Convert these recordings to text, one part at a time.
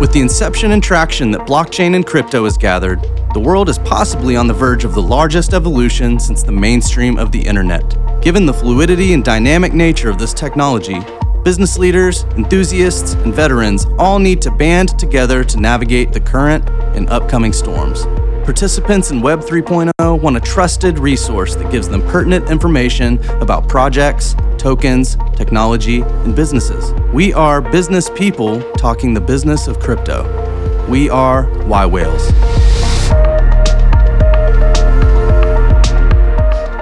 With the inception and traction that blockchain and crypto has gathered, the world is possibly on the verge of the largest evolution since the mainstream of the internet. Given the fluidity and dynamic nature of this technology, business leaders, enthusiasts, and veterans all need to band together to navigate the current and upcoming storms. Participants in Web 3.0 want a trusted resource that gives them pertinent information about projects, tokens, technology, and businesses. We are business people talking the business of crypto. We are yWhales.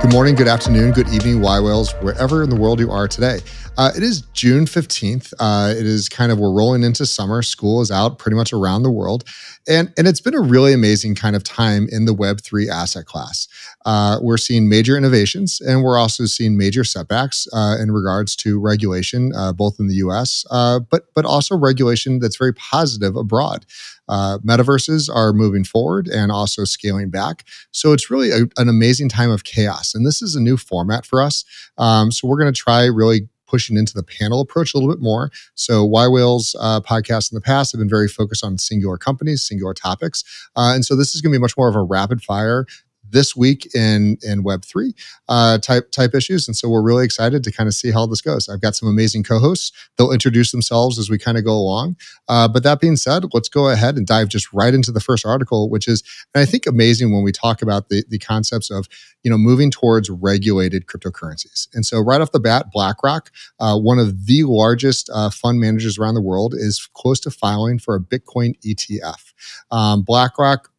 Good morning, good afternoon, good evening, yWhales, wherever in the world you are today. Uh, it is June 15th. Uh, it is kind of, we're rolling into summer. School is out pretty much around the world. And, and it's been a really amazing kind of time in the Web3 asset class. Uh, we're seeing major innovations and we're also seeing major setbacks uh, in regards to regulation, uh, both in the US, uh, but, but also regulation that's very positive abroad. Metaverses are moving forward and also scaling back. So it's really a, an amazing time of chaos. And this is a new format for us. Um, so we're going to try really pushing into the panel approach a little bit more. So, yWhales uh, podcasts in the past have been very focused on singular companies, singular topics. Uh, and so, this is going to be much more of a rapid fire this week in in Web three uh, type type issues, and so we're really excited to kind of see how this goes. I've got some amazing co-hosts; they'll introduce themselves as we kind of go along. Uh, but that being said, let's go ahead and dive just right into the first article, which is, and I think amazing when we talk about the the concepts of you know moving towards regulated cryptocurrencies. And so right off the bat, BlackRock, uh, one of the largest uh, fund managers around the world, is close to filing for a Bitcoin ETF. Um, BlackRock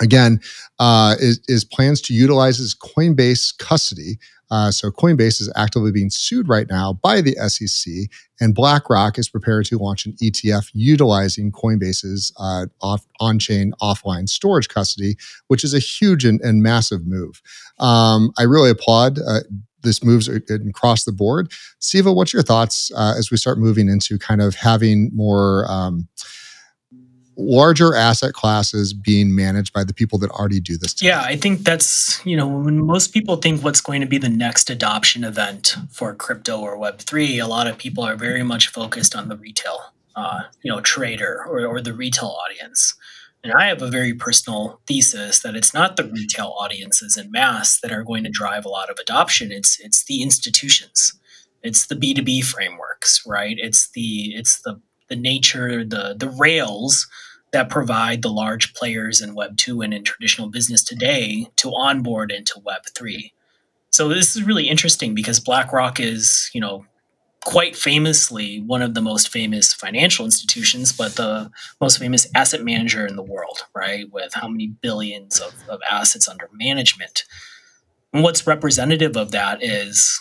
again, uh, is, is, plans to utilize his Coinbase custody. Uh, so Coinbase is actively being sued right now by the SEC, and BlackRock is prepared to launch an ETF utilizing Coinbase's uh, off, on-chain offline storage custody, which is a huge and, and massive move. Um, I really applaud uh, this moves across the board. Siva, what's your thoughts uh, as we start moving into kind of having more um, larger asset classes being managed by the people that already do this today. yeah i think that's you know when most people think what's going to be the next adoption event for crypto or web3 a lot of people are very much focused on the retail uh, you know trader or, or the retail audience. And i have a very personal thesis that it's not the retail audiences in mass that are going to drive a lot of adoption. It's it's the institutions. It's the b2b frameworks right? It's the it's the the nature, the the rails that provide the large players in Web two and in traditional business today to onboard into Web three. So this is really interesting because BlackRock is, you know, quite famously one of the most famous financial institutions, but the most famous asset manager in the world, right? With how many billions of, of assets under management. And what's representative of that is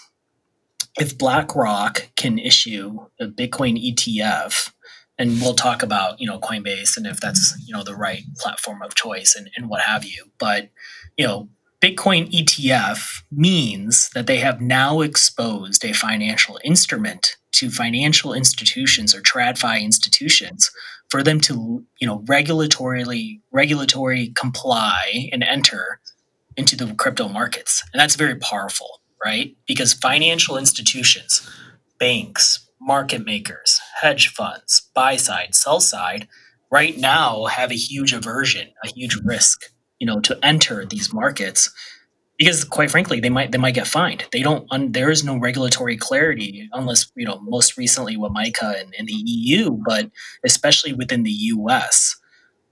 if BlackRock can issue a Bitcoin ETF and we'll talk about you know coinbase and if that's you know the right platform of choice and, and what have you. But you know bitcoin etf means that they have now exposed a financial instrument to financial institutions or tradfi institutions for them to you know regulatorily regulatory comply and enter into the crypto markets. And that's very powerful right? Because financial institutions banks market makers, hedge funds, buy side, sell side, right now have a huge aversion, a huge risk, you know, to enter these markets because quite frankly they might they might get fined. They don't un, there is no regulatory clarity unless you know most recently with MiCA and, and the eu but especially within the us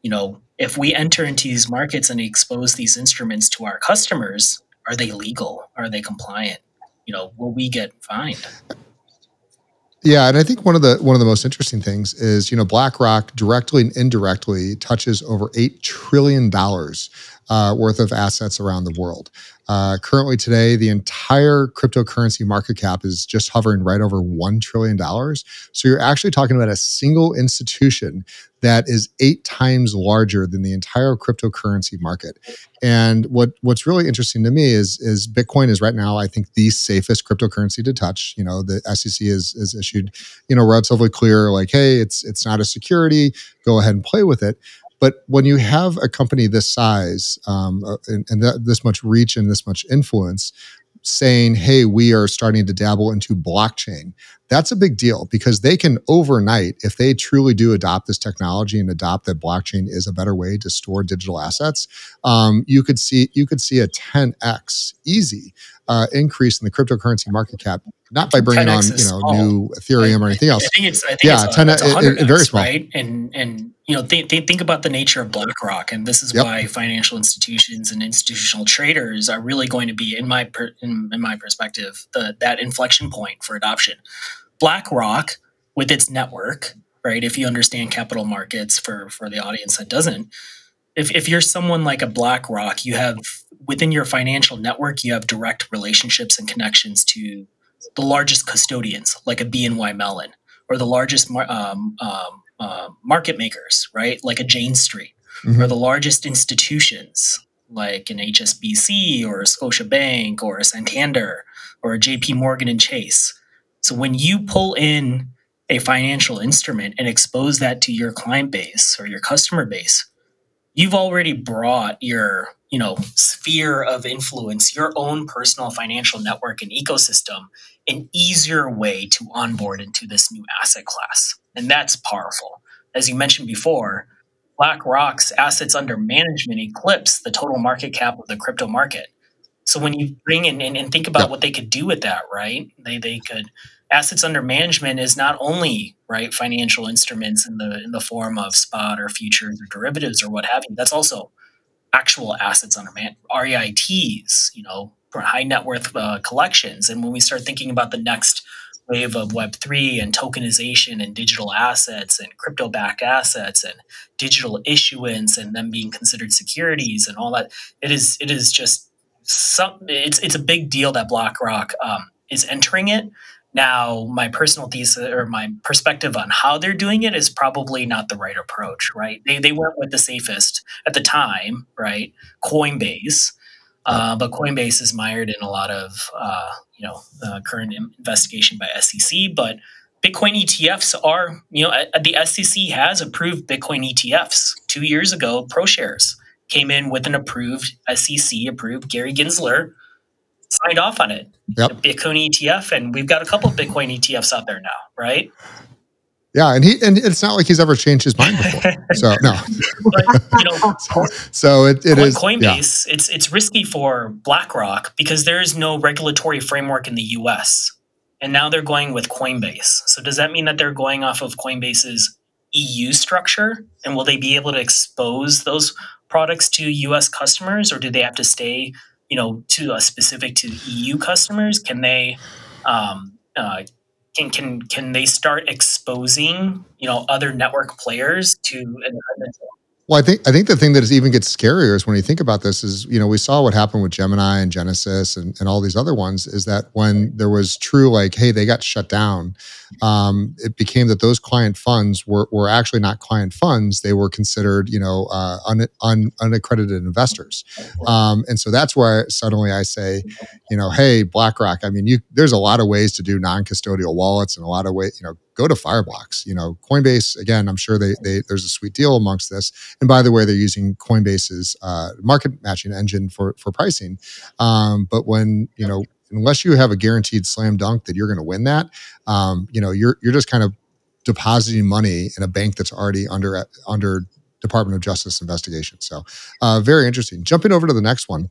you know if we enter into these markets and expose these instruments to our customers are they legal? Are they compliant? You know will we get fined yeah, and I think one of the one of the most interesting things is you know BlackRock directly and indirectly touches over eight trillion dollars uh, worth of assets around the world. Uh, currently, today, the entire cryptocurrency market cap is just hovering right over $1 trillion. So you're actually talking about a single institution that is eight times larger than the entire cryptocurrency market. And what what's really interesting to me is is Bitcoin is right now, I think, the safest cryptocurrency to touch. You know, the SEC is is issued, you know, relatively clear, like, hey, it's it's not a security. Go ahead and play with it. But when you have a company this size um, uh, and, and this much reach and this much influence, saying, hey, we are starting to dabble into blockchain, that's a big deal because they can overnight, if they truly do adopt this technology and adopt that blockchain is a better way to store digital assets, um, you could see you could see a 10x easy uh, increase in the cryptocurrency market cap, not by bringing on you know new Ethereum or anything else. I think it's I think yeah, it's, 10, it's it, it, very small, right? And and you know think think about the nature of BlackRock, and this is yep. why financial institutions and institutional traders are really going to be, in my per, in, in my perspective, the that inflection point for adoption. BlackRock, with its network, right? If you understand capital markets, for for the audience that doesn't, if if you're someone like a BlackRock, you have within your financial network, you have direct relationships and connections to the largest custodians, like a BNY Mellon, or the largest um, um, uh, market makers, right? Like a Jane Street, mm-hmm. or the largest institutions, like an HSBC or a Scotiabank or a Santander or a JP Morgan and Chase. So when you pull in a financial instrument and expose that to your client base or your customer base, you've already brought your you know sphere of influence your own personal financial network and ecosystem an easier way to onboard into this new asset class. And that's powerful. As you mentioned before blackrock's assets under management eclipse the total market cap of the crypto market. So when you bring in and, and think about what they could do with that right? They, they could assets under management is not only right financial instruments in the in the form of spot or futures or derivatives or what have you. That's also actual assets under man REITs you know high net worth uh, collections. And when we start thinking about the next wave of web3 and tokenization and digital assets and crypto backed assets and digital issuance and them being considered securities and all that it is it is just some it's it's a big deal that BlackRock um, is entering it now, my personal thesis or my perspective on how they're doing it is probably not the right approach, right? They, they went with the safest at the time, right? Coinbase. Uh, but Coinbase is mired in a lot of, uh, you know, uh, current investigation by SEC. But Bitcoin ETFs are, you know, the SEC has approved Bitcoin ETFs. Two years ago, ProShares came in with an approved SEC approved Gary Gensler signed off on it. Yep. Bitcoin ETF, and we've got a couple of Bitcoin ETFs out there now, right? Yeah, and he and it's not like he's ever changed his mind before. So no. but, you know, so it, it is Coinbase. Yeah. It's it's risky for BlackRock because there is no regulatory framework in the U.S. And now they're going with Coinbase. So does that mean that they're going off of Coinbase's EU structure? And will they be able to expose those products to U.S. customers, or do they have to stay you know, to uh, specific to EU customers? Can they um, uh, can can can they start exposing you know other network players to? Well, I think I think the thing that is even gets scarier is when you think about this is you know we saw what happened with Gemini and Genesis and, and all these other ones is that when there was true like hey they got shut down, um, it became that those client funds were were actually not client funds. They were considered you know uh, un, un, unaccredited investors, um, and so that's why suddenly I say you know hey BlackRock I mean you there's a lot of ways to do non custodial wallets and a lot of ways you know go to Fireblocks. You know, Coinbase again. I'm sure they, they there's a sweet deal amongst this. And by the way, they're using Coinbase's uh, market matching engine for for pricing. Um, but when you know, unless you have a guaranteed slam dunk that you're going to win that, um, you know, you're you're just kind of depositing money in a bank that's already under under Department of Justice investigation. So, uh, very interesting. Jumping over to the next one.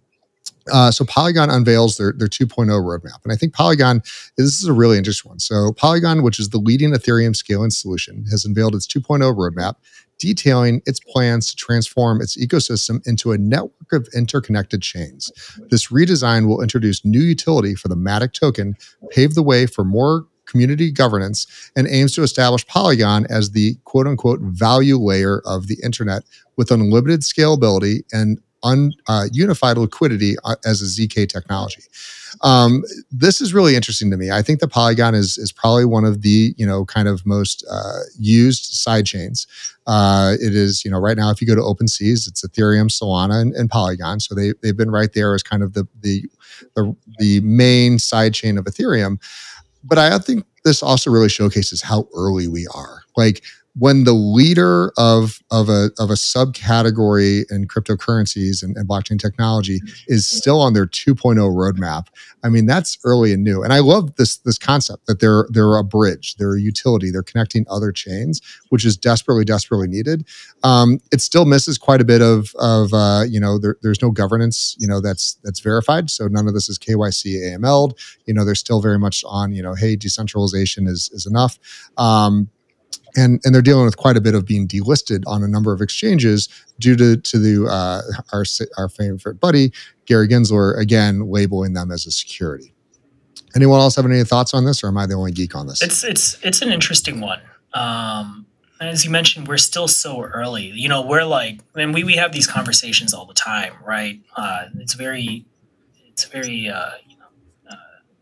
Uh, so Polygon unveils their, their 2.0 roadmap. And I think Polygon, this is a really interesting one. So Polygon, which is the leading Ethereum scaling solution, has unveiled its 2.0 roadmap, detailing its plans to transform its ecosystem into a network of interconnected chains. This redesign will introduce new utility for the Matic token, pave the way for more community governance, and aims to establish Polygon as the quote unquote value layer of the internet with unlimited scalability and un, uh, unified liquidity uh, as a zk technology. Um, this is really interesting to me. I think the Polygon is is probably one of the you know kind of most uh, used side chains. Uh, it is you know right now if you go to OpenSeas, it's Ethereum, Solana, and, and, Polygon. So they they've been right there as kind of the the the, the main side chain of Ethereum. But I think this also really showcases how early we are. Like when the leader of of a of a subcategory in cryptocurrencies and, and, blockchain technology is still on their 2.0 roadmap i mean that's early and new. And i love this this concept that they're they're a bridge they're a utility they're connecting other chains which is desperately desperately needed. Um, it still misses quite a bit of of uh, you know there, there's no governance you know that's that's verified. So none of this is kyc aml'd you know they're still very much on you know hey decentralization is is enough. Um, and and they're dealing with quite a bit of being delisted on a number of exchanges due to to the uh, our our favorite buddy Gary Gensler again labeling them as a security. Anyone else have any thoughts on this, or am I the only geek on this? It's it's it's an interesting one. Um, as you mentioned, we're still so early. You know, we're like, and we we have these conversations all the time, right? Uh, it's very it's very uh, you know uh,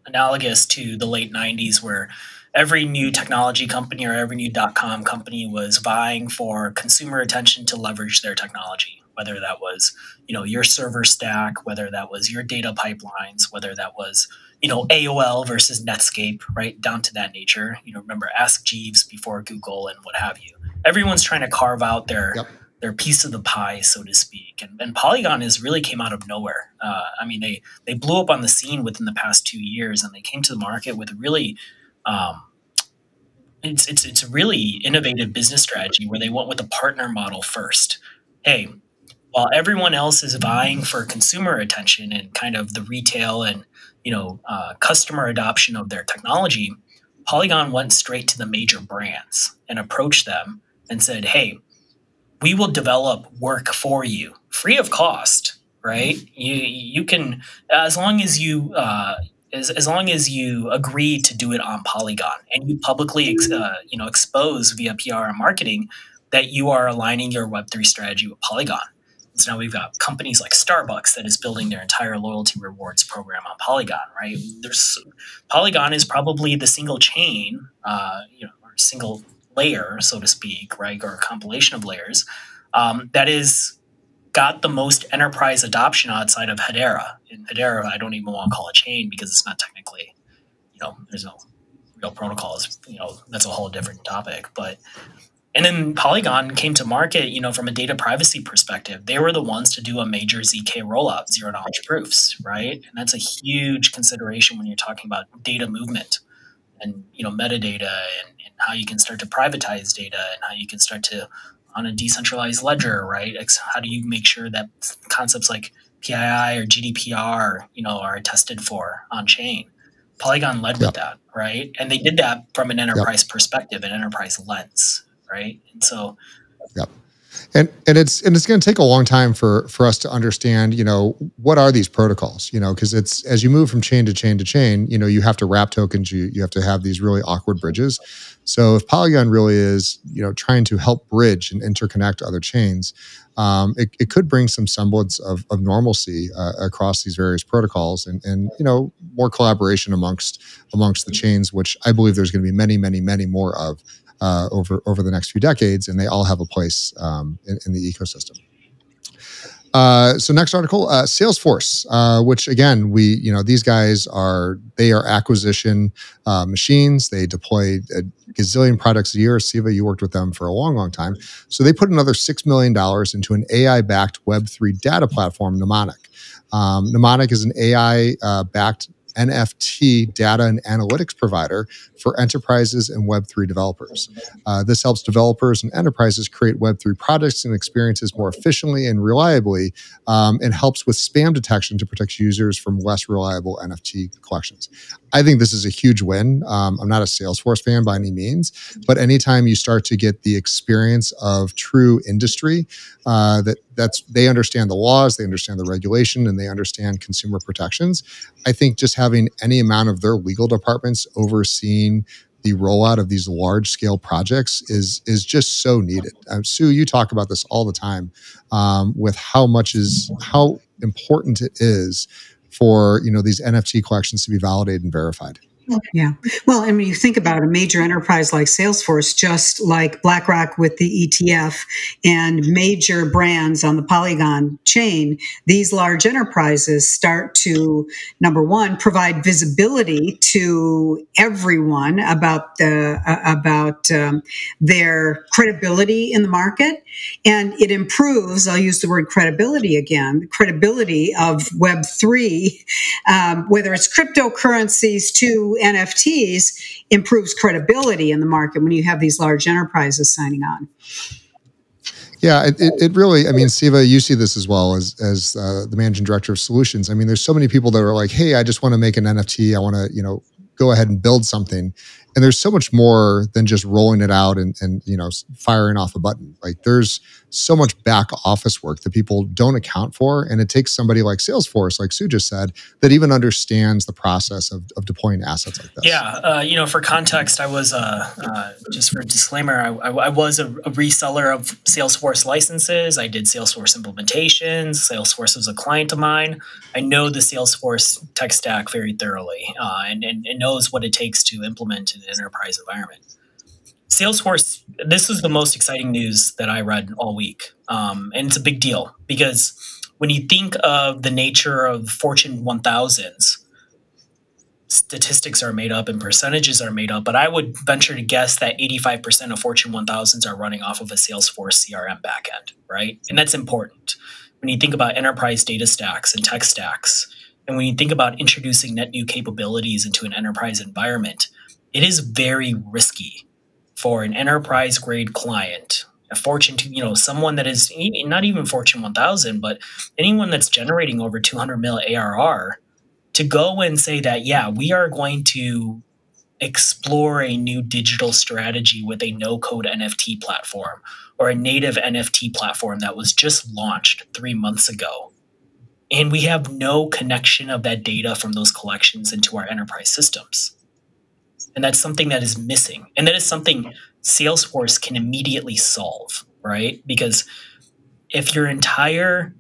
analogous to the late '90s where every new technology company or every new dot com company was vying for consumer attention to leverage their technology whether that was you know your server stack whether that was your data pipelines whether that was you know aol versus netscape right down to that nature. You know remember ask jeeves before google and what have you. Everyone's trying to carve out their yep. their piece of the pie so to speak. And, and polygon is really came out of nowhere. Uh, i mean they they blew up on the scene within the past two years and they came to the market with really um, it's, it's it's a really innovative business strategy where they went with a partner model first. Hey, while everyone else is vying for consumer attention and kind of the retail and you know uh, customer adoption of their technology, Polygon went straight to the major brands and approached them and said, "Hey, we will develop work for you free of cost." Right? You you can as long as you uh, as, as long as you agree to do it on Polygon and you publicly ex, uh, you know expose via PR and marketing that you are aligning your Web3 strategy with Polygon. So now we've got companies like Starbucks that is building their entire loyalty rewards program on Polygon, right? There's Polygon is probably the single chain, uh, you know, or single layer, so to speak, right, or a compilation of layers um, that is got the most enterprise adoption outside of Hedera. In Hedera, I don't even want to call it chain because it's not technically, you know, there's no real protocols. You know, that's a whole different topic. But and then Polygon came to market, you know, from a data privacy perspective. They were the ones to do a major ZK rollout, zero knowledge proofs, right? And that's a huge consideration when you're talking about data movement and you know metadata and, and how you can start to privatize data and how you can start to on a decentralized ledger, right? How do you make sure that concepts like PII or GDPR, you know, are tested for on chain? Polygon led yep. with that, right? And they did that from an enterprise yep. perspective, an enterprise lens, right? And so, yep and and it's and it's going to take a long time for for us to understand you know what are these protocols you know because it's as you move from chain to chain to chain you know you have to wrap tokens you you have to have these really awkward bridges. So if polygon really is you know trying to help bridge and interconnect other chains um, it, it could bring some semblance of, of normalcy uh, across these various protocols and, and you know more collaboration amongst amongst the chains which i believe there's going to be many many many more of uh, over over the next few decades, and they all have a place um, in, in, the ecosystem. Uh, so next article, uh, Salesforce, uh, which again we you know these guys are they are acquisition uh, machines. They deploy a gazillion products a year. Siva, you worked with them for a long, long time. So they put another six million dollars into an AI-backed Web three data platform, Mnemonic. Um, Mnemonic is an AI-backed uh, NFT data and analytics provider for enterprises and Web3 developers. Uh, this helps developers and enterprises create Web3 products and experiences more efficiently and reliably, um, and helps with spam detection to protect users from less reliable NFT collections. I think this is a huge win. Um, I'm not a Salesforce fan by any means, but anytime you start to get the experience of true industry, uh, that that's they understand the laws, they understand the regulation, and they understand consumer protections. I think just having any amount of their legal departments overseeing the rollout of these large scale projects is is just so needed. Um, Sue, you talk about this all the time um, with how much is how important it is for you know these NFT collections to be validated and verified. Yeah. Well, I mean, you think about a major enterprise like Salesforce, just like BlackRock with the ETF and major brands on the Polygon chain, these large enterprises start to, number one, provide visibility to everyone about the uh, about um, their credibility in the market, and it improves. I'll use the word credibility again. The credibility of Web three, um, whether it's cryptocurrencies to NFTs improves credibility in the market when you have these large enterprises signing on. Yeah, it, it, really, I mean, Siva, you see this as well as, as uh, the managing director of solutions. I mean, there's so many people that are like, hey, I just want to make an NFT. I want to, you know, go ahead and build something and there's so much more than just rolling it out and, and you know firing off a button. Like there's so much back office work that people don't account for and it takes somebody like salesforce like sue just said that even understands the process of, of deploying assets like this. Yeah uh, you know for context i was uh, uh, just for disclaimer I, I, I was a, a, reseller of salesforce licenses. I did salesforce implementations. Salesforce was a client of mine. I know the salesforce tech stack very thoroughly uh, and, and, and knows what it takes to implement it enterprise environment. Salesforce, this is the most exciting news that I read all week. Um, and it's a big deal because when you think of the nature of Fortune 1000s, statistics are made up and percentages are made up, but I would venture to guess that 85% of Fortune 1000s are running off of a Salesforce CRM backend, right? And that's important. When you think about enterprise data stacks and tech stacks, and when you think about introducing net new capabilities into an enterprise environment, it is very risky for an enterprise grade client a fortune you know someone that is not even fortune 1000 but anyone that's generating over 200 mil arr to go and say that yeah we are going to explore a new digital strategy with a no code nft platform or a native nft platform that was just launched three months ago. And we have no connection of that data from those collections into our enterprise systems and that's something that is missing. And that is something Salesforce can immediately solve, right? Because if your entire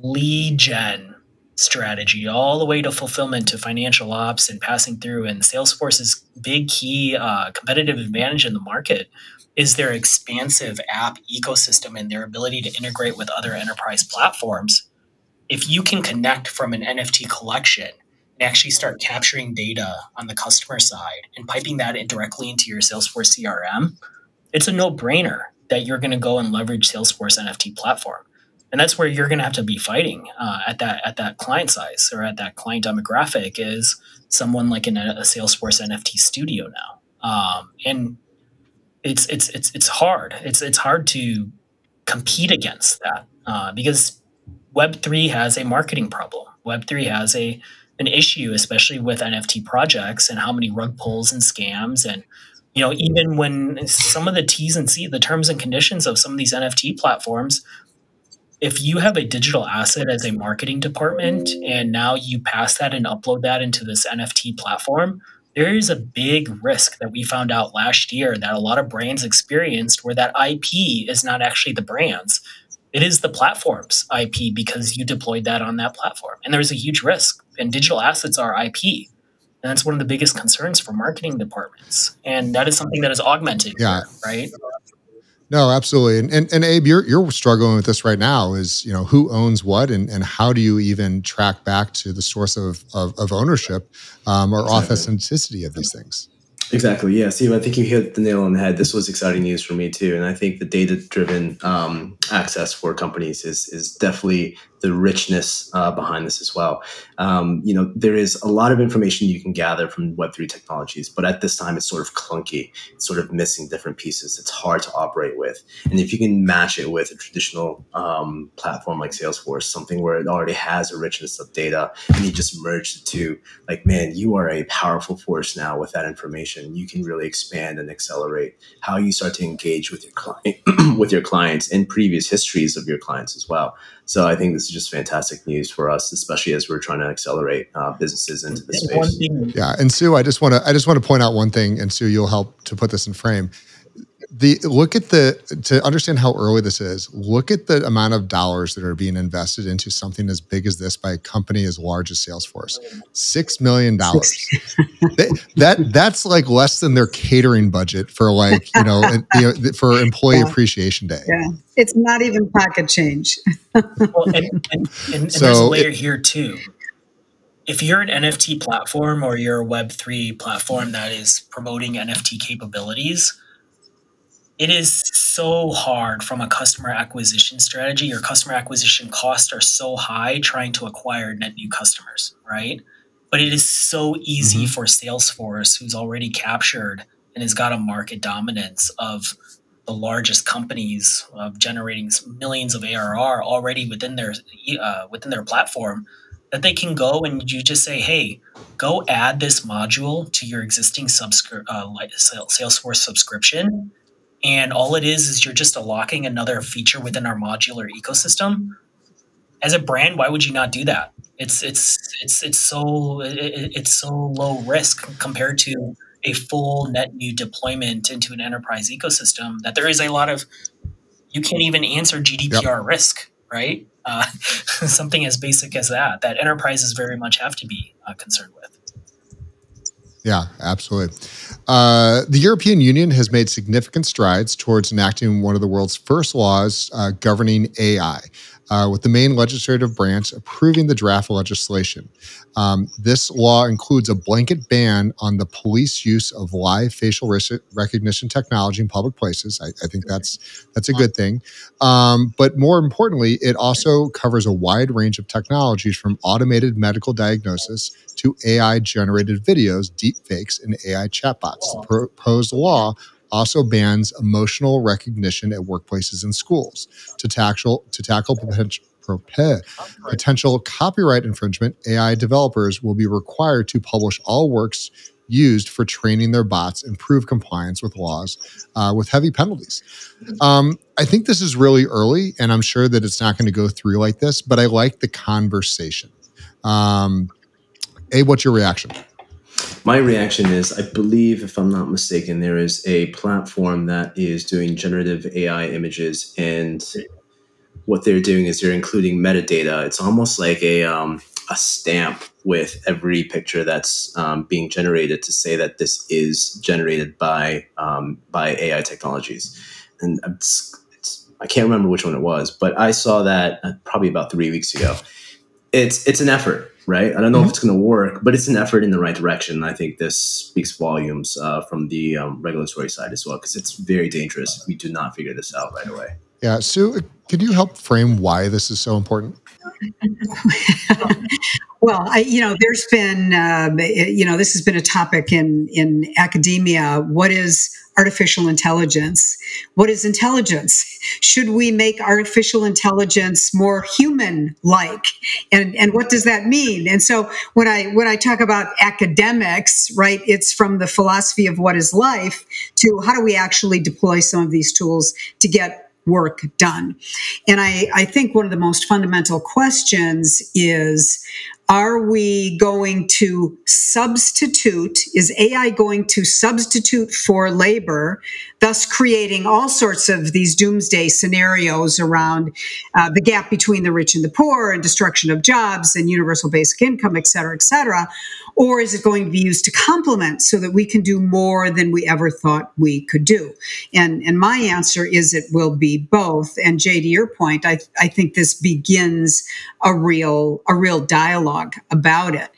lead gen strategy, all the way to fulfillment to financial ops and passing through, and Salesforce's big key uh, competitive advantage in the market is their expansive app ecosystem and their ability to integrate with other enterprise platforms. If you can connect from an NFT collection actually start capturing data on the customer side and piping that in directly into your Salesforce CRM, it's a no brainer that you're going to go and leverage Salesforce NFT platform. And that's where you're going to have to be fighting uh, at that at that client size or at that client demographic is someone like in a, a Salesforce NFT studio now. Um, and it's it's it's it's hard. It's it's hard to compete against that uh, because Web three has a marketing problem. Web three has a an issue, especially with NFT projects and how many rug pulls and scams and you know even when some of the T's and C, the terms and conditions of some of these NFT platforms, if you have a digital asset as a marketing department and now you pass that and upload that into this NFT platform, there is a big risk that we found out last year that a lot of brands experienced where that IP is not actually the brand's it is the platform's IP because you deployed that on that platform. And there's a huge risk. And digital assets are IP. And that's one of the biggest concerns for marketing departments. And that is something that is augmented, yeah. right? No, absolutely. And, and and Abe, you're you're struggling with this right now. Is you know who owns what, and and how do you even track back to the source of of, of ownership um, or exactly. authenticity of these things? Exactly. Yeah. Siva, I think you hit the nail on the head. This was exciting news for me too, and I think the data-driven um, access for companies is is definitely the richness uh, behind this as well. Um, you know, there is a lot of information you can gather from Web3 technologies, but at this time it's sort of clunky. It's sort of missing different pieces. It's hard to operate with. And if you can match it with a traditional um, platform like Salesforce, something where it already has a richness of data, and you just merge the two, like, man, you are a powerful force now with that information. You can really expand and accelerate how you start to engage with your client, with your clients and previous histories of your clients as well. So I think this is just fantastic news for us, especially as we're trying to accelerate uh, businesses into this space. Yeah, and Sue, I just want to I just want to point out one thing, and Sue, you'll help to put this in frame. The look at the to understand how early this is look at the amount of dollars that are being invested into something as big as this by a company as large as salesforce. Six million dollars. That that's like less than their catering budget for like you know, you know for employee yeah. appreciation day. Yeah. It's not even pocket change. Well, and, and, and, and so there's a layer it, here too. If you're an NFT platform or you're a Web3 platform that is promoting NFT capabilities, it is so hard from a customer acquisition strategy. Your customer acquisition costs are so high trying to acquire net new customers, right? But it is so easy mm-hmm. for Salesforce, who's already captured and has got a market dominance of the largest companies of generating millions of ARR already within their uh, within their platform that they can go and you just say, hey, go add this module to your existing subscri- uh, Salesforce subscription. And all it is is you're just unlocking another feature within our modular ecosystem. As a brand, why would you not do that? It's it's it's it's so it, it's so low risk compared to a full net new deployment into an enterprise ecosystem that there is a lot of you can't even answer GDPR yep. risk, right? Uh, something as basic as that, that enterprises very much have to be uh, concerned with. Yeah, absolutely. Uh, the European Union has made significant strides towards enacting one of the world's first laws uh, governing AI uh, with the main legislative branch approving the draft legislation. Um, this law includes a blanket ban on the police use of live facial recognition technology in public places. I, I think that's that's a good thing. Um, but more importantly, it also covers a wide range of technologies from automated medical diagnosis to AI generated videos, deepfakes, and AI chatbots. The proposed law also bans emotional recognition at workplaces and schools. To tackle to tackle potential potential copyright infringement, AI developers will be required to publish all works used for training their bots and prove compliance with laws uh, with heavy penalties. Um, I think this is really early, and I'm sure that it's not going to go through like this, but I like the conversation. Um, a, what's your reaction? My reaction is I believe, if I'm not mistaken, there is a platform that is doing generative AI images, and what they're doing is they're including metadata. It's almost like a, um, a stamp with every picture that's um, being generated to say that this is generated by um, by AI technologies. And it's, it's, I can't remember which one it was, but I saw that uh, probably about three weeks ago. It's it's an effort right? I don't know mm-hmm. if it's going to work, but it's an effort in the right direction. I think this speaks volumes uh, from the um, regulatory side as well, because it's very dangerous if we do not figure this out right away. Yeah. Sue, can you help frame why this is so important? well, I, you know, there's been, uh, you know, this has been a topic in in academia. What is artificial intelligence? What is intelligence? Should we make artificial intelligence more human-like? And and what does that mean? And so when I when I talk about academics, right, it's from the philosophy of what is life to how do we actually deploy some of these tools to get work done. And I, I think one of the most fundamental questions is are we going to substitute? Is AI going to substitute for labor, thus creating all sorts of these doomsday scenarios around uh, the gap between the rich and the poor and destruction of jobs and universal basic income, et cetera, et cetera? Or is it going to be used to complement so that we can do more than we ever thought we could do? And, and my answer is it will be both. And Jay, to your point, I, I think this begins a real, a real dialogue about it.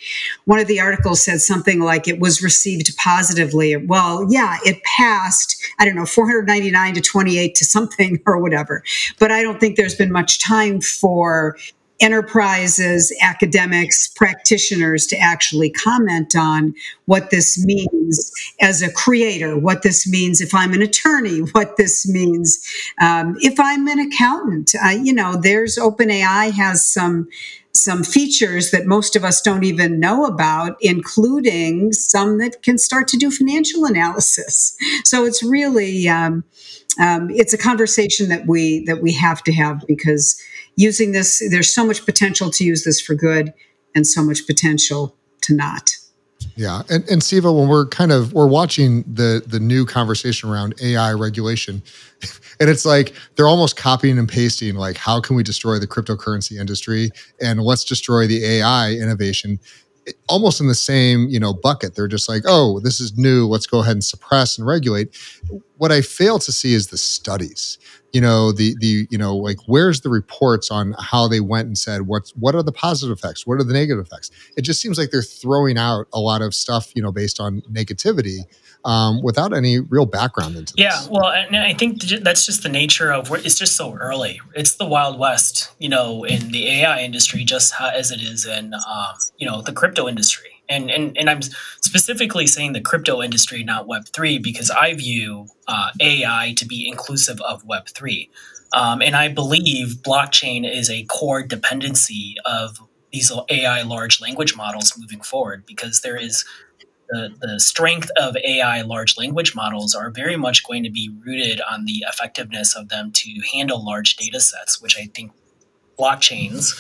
One of the articles said something like it was received positively. Well, yeah, it passed, I don't know, 499 to 28 to something or whatever. But I don't think there's been much time for enterprises, academics, practitioners to actually comment on what this means as a creator, what this means if I'm an attorney, what this means um, if I'm an accountant. You know, there's OpenAI has some some features that most of us don't even know about, including some that can start to do financial analysis. So it's really um, um, it's a conversation that we that we have to have because using this, there's so much potential to use this for good and so much potential to not. Yeah, and and Siva, when we're kind of we're watching the the new conversation around AI regulation, and it's like they're almost copying and pasting like how can we destroy the cryptocurrency industry and let's destroy the AI innovation almost in the same you know bucket. They're just like oh this is new let's go ahead and suppress and regulate. What i fail to see is the studies you know the the you know like where's the reports on how they went and said what's what are the positive effects? What are the negative effects? It just seems like they're throwing out a lot of stuff you know based on negativity um, without any real background into yeah this. well and i think that's just the nature of it's just so early. It's the wild west you know in the ai industry just as it is in um, you know the crypto industry and, and and I'm specifically saying the crypto industry, not Web three, because I view uh, AI to be inclusive of Web three, um, and I believe blockchain is a core dependency of these AI large language models moving forward, because there is the, the strength of AI large language models are very much going to be rooted on the effectiveness of them to handle large data sets, which I think blockchains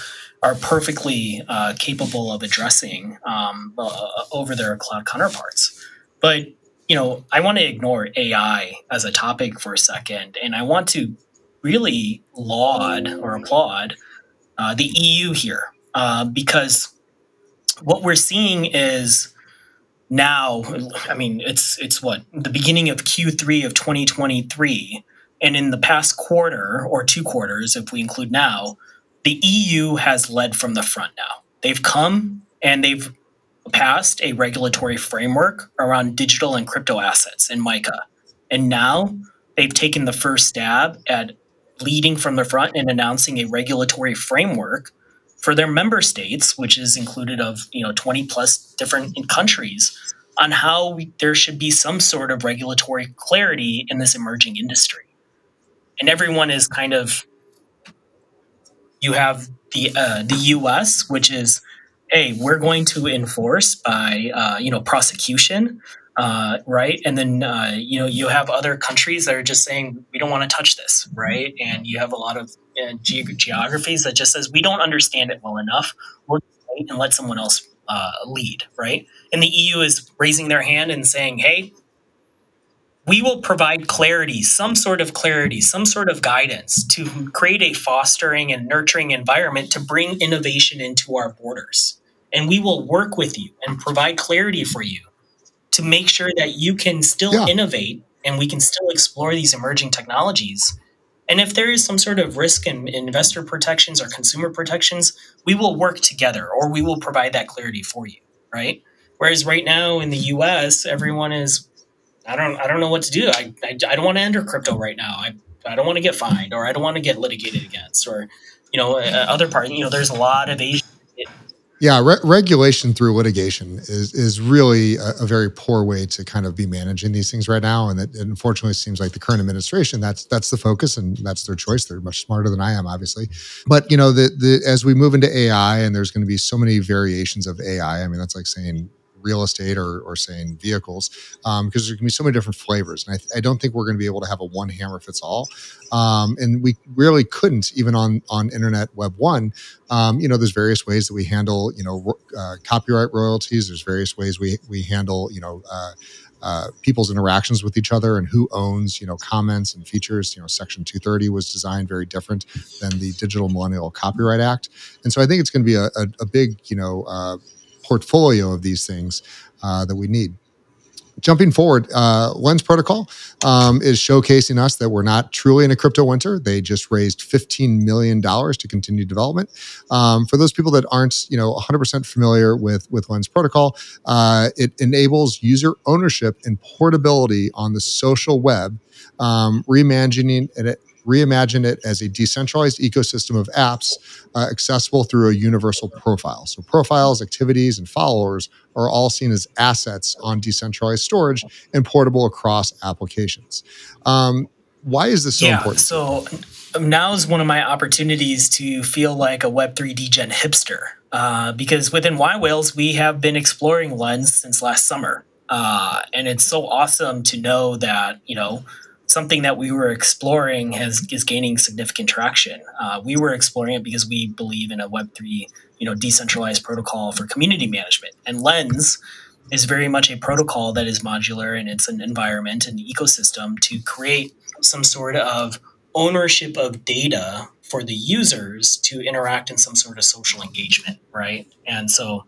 are perfectly uh, capable of addressing um, uh, over their cloud counterparts. But you know, I want to ignore AI as a topic for a second, and I want to really laud or applaud uh, the EU here uh, because what we're seeing is now. I mean, it's it's what the beginning of Q3 of 2023, and in the past quarter or two quarters, if we include now the EU has led from the front now. They've come and they've passed a regulatory framework around digital and crypto assets in MICA. And now they've taken the first stab at leading from the front and announcing a regulatory framework for their member states, which is included of you know 20 plus different countries, on how we, there should be some sort of regulatory clarity in this emerging industry. And everyone is kind of you have the uh, the U.S., which is, hey, we're going to enforce by uh, you know prosecution, uh, right? And then uh, you know you have other countries that are just saying we don't want to touch this, right? And you have a lot of uh, ge- geographies that just says we don't understand it well enough. We'll and let someone else uh, lead, right? And the EU is raising their hand and saying, hey, we will provide clarity, some sort of clarity, some sort of guidance to create a fostering and nurturing environment to bring innovation into our borders. And we will work with you and provide clarity for you to make sure that you can still yeah. innovate and we can still explore these emerging technologies. And if there is some sort of risk in investor protections or consumer protections, we will work together or we will provide that clarity for you, right? Whereas right now in the US, everyone is I don't I don't know what to do. I I, I don't want to enter crypto right now. I I don't want to get fined or I don't want to get litigated against or you know uh, other part. You know, there's a lot of Asian. Yeah, re- regulation through litigation is is really a, a, very poor way to kind of be managing these things right now, and it, it unfortunately seems like the current administration that's that's the focus, and that's their choice. They're much smarter than I am, obviously. But you know, the the as we move into AI, and there's going to be so many variations of AI. I mean, that's like saying real estate or, or saying vehicles um, because there can be so many different flavors and I, I don't think we're going to be able to have a one hammer fits all um, and we really couldn't even on on internet web one um, you know there's various ways that we handle you know uh, copyright royalties there's various ways we we handle you know uh, uh, people's interactions with each other and who owns you know comments and features you know section 230 was designed very different than the digital millennial copyright act and so i think it's going to be a, a, a big you know uh, portfolio of these things uh, that we need. Jumping forward, uh, Lens Protocol um, is showcasing us that we're not truly in a crypto winter. They just raised $15 million to continue development. Um, for those people that aren't, you know, 100% familiar with, with Lens Protocol, uh, it enables user ownership and portability on the social web, um, reimagining it reimagine it as a decentralized ecosystem of apps uh, accessible through a universal profile. So, profiles, activities, and followers are all seen as assets on decentralized storage and portable across applications. Um, why is this so yeah, important? So, now is one of my opportunities to feel like a Web3 degen hipster. Uh, because within yWhales, we have been exploring Lens since last summer. Uh, and it's so awesome to know that, you know, something that we were exploring has is gaining significant traction. Uh, we were exploring it because we believe in a Web three, you know, decentralized protocol for community management. And Lens is very much a protocol that is modular and it's an environment and ecosystem to create some sort of ownership of data for the users to interact in some sort of social engagement, right? And so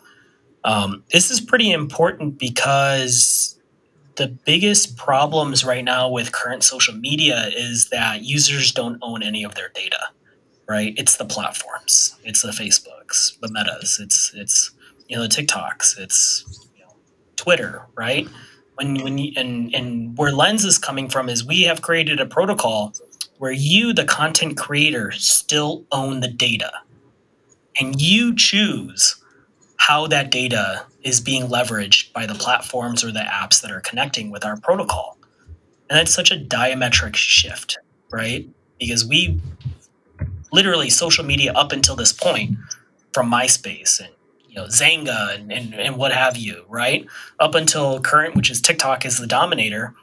um, this is pretty important because the biggest problems right now with current social media is that users don't own any of their data, right? It's the platforms, it's the Facebooks, the Metas, it's it's you know the TikToks, it's you know, Twitter, right? When when you, and and where Lens is coming from is we have created a protocol where you, the content creator, still own the data, and you choose how that data is being leveraged by the platforms or the apps that are connecting with our protocol. And that's such a diametric shift, right? Because we literally social media up until this point from MySpace and you know Xanga and, and, and what have you, right? Up until current, which is TikTok is the dominator,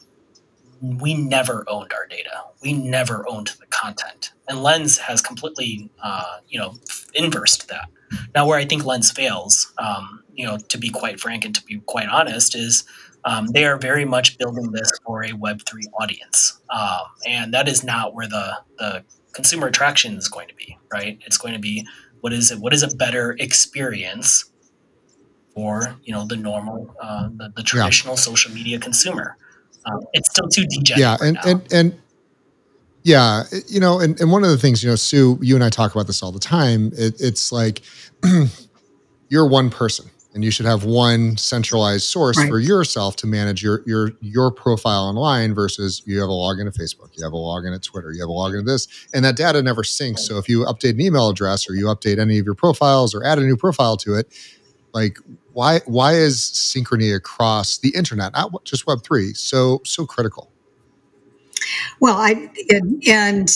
we never owned our data. We never owned the content. And Lens has completely, uh, you know, inversed that. Now, where I think Lens fails, um, you know, to be quite frank and to be quite honest, is um, they are very much building this for a Web3 audience. Um, and that is not where the, the consumer attraction is going to be, right? It's going to be what is it? What is a better experience for, you know, the normal, uh, the, the traditional yeah. social media consumer? Um, it's still too degenerate. Yeah, and, and and yeah, you know, and, and one of the things, you know, Sue, you and I talk about this all the time. It, it's like you're one person and you should have one centralized source right. for yourself to manage your your your profile online versus you have a login to Facebook, you have a login at Twitter, you have a login to this, and that data never syncs. So if you update an email address or you update any of your profiles or add a new profile to it, like why why is synchrony across the internet, not just Web three, so so critical? Well, I and, and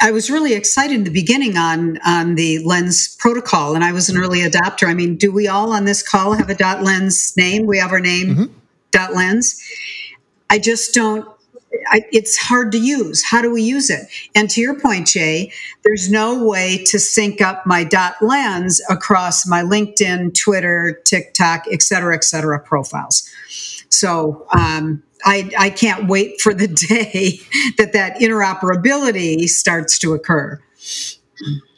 I was really excited in the beginning on on the Lens protocol, and I was an early adopter. I mean, do we all on this call have a dot lens name? We have our name mm-hmm. dot lens. I just don't. I, it's hard to use. How do we use it? And to your point, Jay, there's no way to sync up my dot lens across my LinkedIn, Twitter, TikTok, et cetera, et cetera profiles. So um, I, I can't wait for the day that that interoperability starts to occur.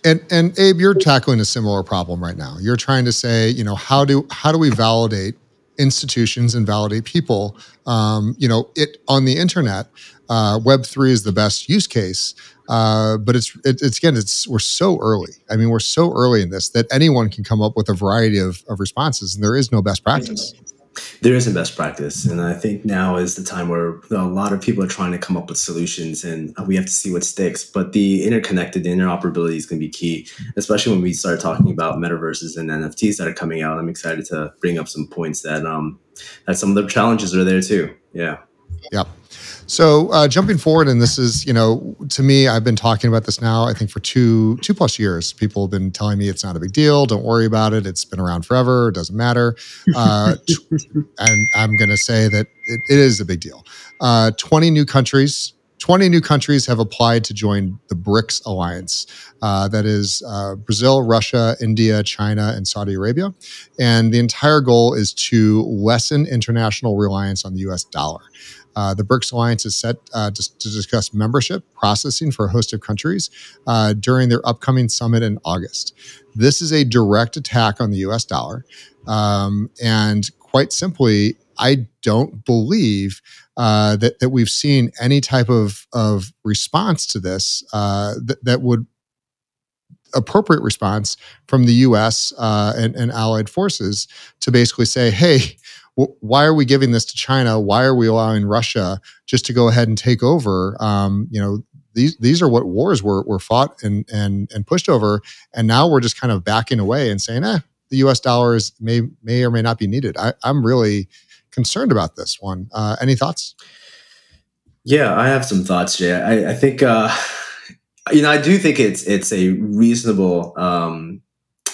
And and Abe, you're tackling a similar problem right now. You're trying to say, you know, how do how do we validate institutions and validate people? Um, you know, it on the internet. Uh, Web three is the best use case, uh, but it's it, it's again it's we're so early. I mean, we're so early in this that anyone can come up with a variety of, of responses, and there is no best practice. There is a best practice, and I think now is the time where a lot of people are trying to come up with solutions, and we have to see what sticks. But the interconnected, the interoperability is going to be key, especially when we start talking about metaverses and NFTs that are coming out. I'm excited to bring up some points that um that some of the challenges are there too. Yeah. Yep. So uh, jumping forward, and this is, you know, to me, I've been talking about this now. I think for two two plus years, people have been telling me it's not a big deal. Don't worry about it. It's been around forever. It doesn't matter. Uh, and I'm going to say that it, it is a big deal. Uh, Twenty new countries 20 new countries have applied to join the BRICS alliance. Uh, that is uh, Brazil, Russia, India, China, and Saudi Arabia. And the entire goal is to lessen international reliance on the US dollar. Uh, the BRICS Alliance is set uh, to, to, discuss membership processing for a host of countries uh, during their upcoming summit in August. This is a direct attack on the US dollar. Um, and quite simply, I don't believe uh, that, that we've seen any type of, of response to this uh, that, that would appropriate response from the US uh, and, and allied forces to basically say, hey, why are we giving this to China? Why are we allowing Russia just to go ahead and take over? Um, you know, these these are what wars were were fought and and and pushed over, and now we're just kind of backing away and saying, eh, the U.S. dollars may may or may not be needed. I, I'm really concerned about this one. Uh, any thoughts? Yeah, I have some thoughts, Jay. I, I think uh, you know I do think it's it's a reasonable um,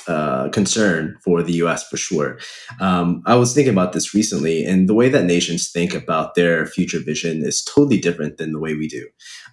uh, concern for the US for sure. Um, I was thinking about this recently, and the way that nations think about their future vision is totally different than the way we do.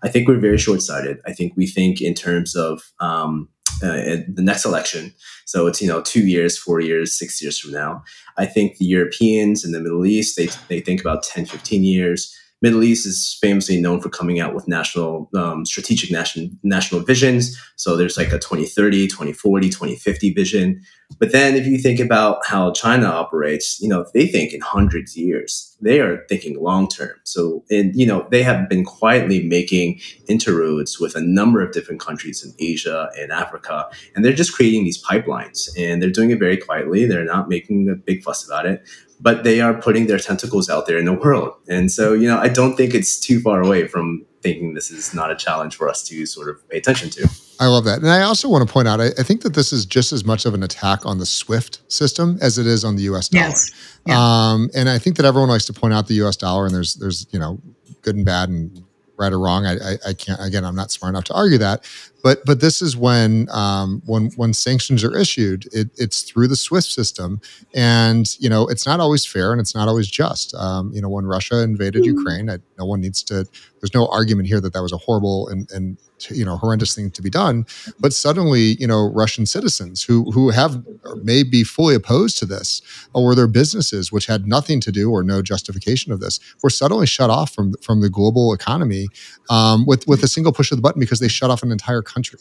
I think we're very short sighted. I think we think in terms of um, uh, the next election. So it's you know two years, four years, six years from now. I think the Europeans and the Middle East they they think about 10, 15 years. Middle East is famously known for coming out with national um, strategic national national visions. So there's like a 2030, 2040, 2050 vision. But then if you think about how China operates, you know, they think in hundreds of years. They are thinking long term. So and you know, they have been quietly making interroads with a number of different countries in Asia and Africa. And they're just creating these pipelines and they're doing it very quietly. They're not making a big fuss about it but they are putting their tentacles out there in the world. And so, you know, I don't think it's too far away from thinking this is not a challenge for us to sort of pay attention to. I love that. And I also want to point out, I, I think that this is just as much of an attack on the SWIFT system as it is on the US dollar. Yes. Yeah. Um, and I think that everyone likes to point out the US dollar and there's, there's, you know, good and bad and right or wrong. I, I, I, can't. Again, I'm not smart enough to argue that. But but this is when um, when when sanctions are issued, it, it's through the SWIFT system, and you know it's not always fair and it's not always just. Um, you know, when Russia invaded mm-hmm. Ukraine, I, no one needs to. There's no argument here that that was a horrible and and you know horrendous thing to be done but suddenly you know russian citizens who who have may be fully opposed to this or their businesses which had nothing to do or no justification of this were suddenly shut off from from the global economy um, with with a single push of the button because they shut off an entire country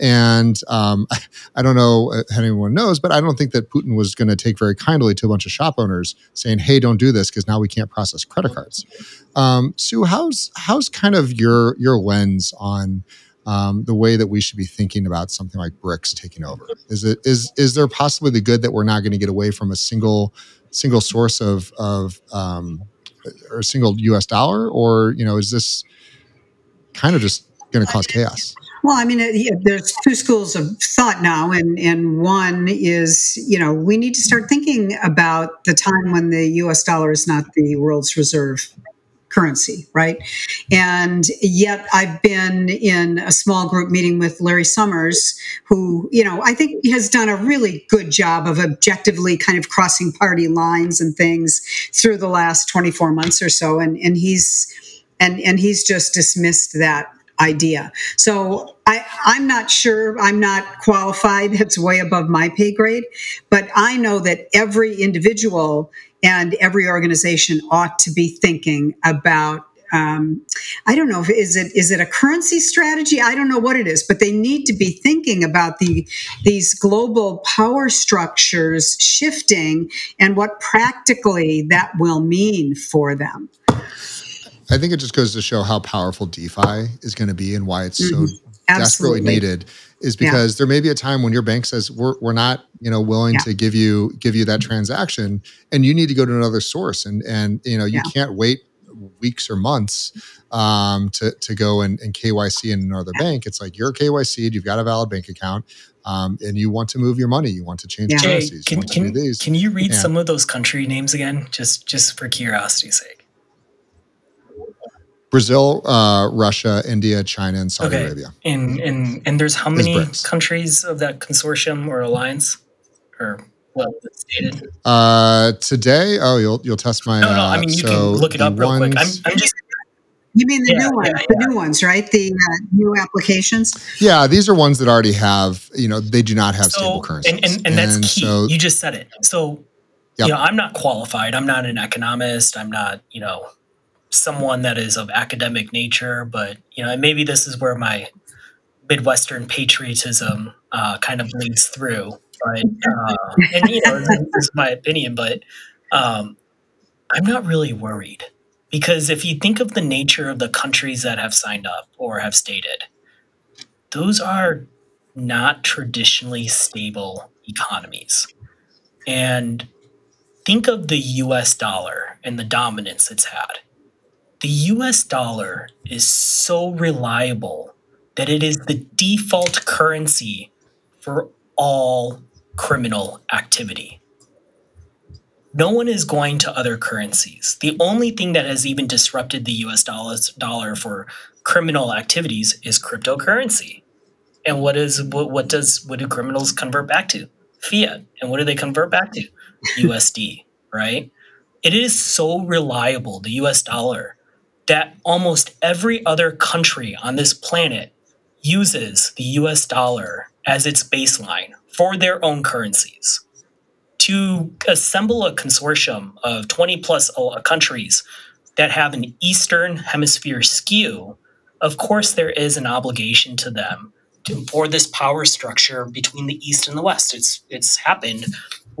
and um, i don't know if anyone knows but i don't think that putin was going to take very kindly to a bunch of shop owners saying hey don't do this because now we can't process credit cards um, sue how's how's kind of your your lens on um, the way that we should be thinking about something like BRICS taking over? Is it is is there possibly the good that we're not going to get away from a single single source of of um, or a single U.S. dollar, or you know, is this kind of just going to cause chaos? Well, I mean, there's two schools of thought now, and and one is, you know, we need to start thinking about the time when the U.S. dollar is not the world's reserve currency, right? And yet I've been in a small group meeting with Larry Summers, who, you know, I think has done a really good job of objectively kind of crossing party lines and things through the last 24 months or so. And, and he's, and, and he's just dismissed that idea. So I, I'm not sure, I'm not qualified. That's way above my pay grade. But I know that every individual and every organization ought to be thinking about um, I don't know if is it is it a currency strategy? I don't know what it is, but they need to be thinking about the these global power structures shifting and what practically that will mean for them. I think it just goes to show how powerful DeFi is going to be and why it's mm-hmm. so desperately needed is because yeah. there may be a time when your bank says we're, we're not you know willing yeah. to give you give you that transaction and you need to go to another source and and you know you yeah. can't wait weeks or months um, to, to go and, and KYC in another bank. It's like you're KYC, you've got a valid bank account, um, and you want to move your money, you want to change currencies. Can, can, can you read some of those country names again, just just for curiosity's sake? Brazil, uh, Russia, India, China, and Saudi okay. Arabia. And and and there's how many countries of that consortium or alliance, or well, stated? Uh, today, oh, you'll you'll test my. No, no. I mean, you so can look it up real ones, quick. I'm, I'm just. You mean the yeah, new ones, yeah, the new ones, right? The uh, new applications. Yeah, these are ones that already have. You know, they do not have so, stable currency, and, and, and, that's key. So, you just said it. So, yep. you know, I'm not qualified. I'm not an economist. I'm not, you know, someone that is of academic nature, but you know, maybe this is where my Midwestern patriotism uh, kind of bleeds through. But uh, and you know, this is my opinion, but um, I'm not really worried because if you think of the nature of the countries that have signed up or have stated, those are not traditionally stable economies. And think of the US dollar and the dominance it's had the US dollar is so reliable that it is the default currency for all criminal activity. No one is going to other currencies. The only thing that has even disrupted the US dollar for criminal activities is cryptocurrency. And what is what, what does what do criminals convert back to? Fiat. And what do they convert back to? USD, right? It is so reliable, the US dollar, that almost every other country on this planet uses the US dollar as its baseline for their own currencies. To assemble a consortium of 20 plus uh, countries that have an Eastern Hemisphere skew, of course, there is an obligation to them for this power structure between the East and the West. It's it's happened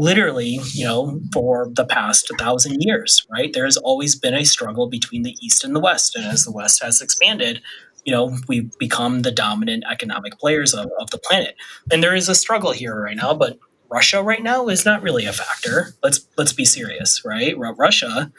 literally, you know, for the past thousand years, right? There's always been a struggle between the East and the West, and as the West has expanded, you know, we've become the dominant economic players of, of the planet. And there is a struggle here right now, but Russia right now is not really a factor. Let's let's be serious, right? Russia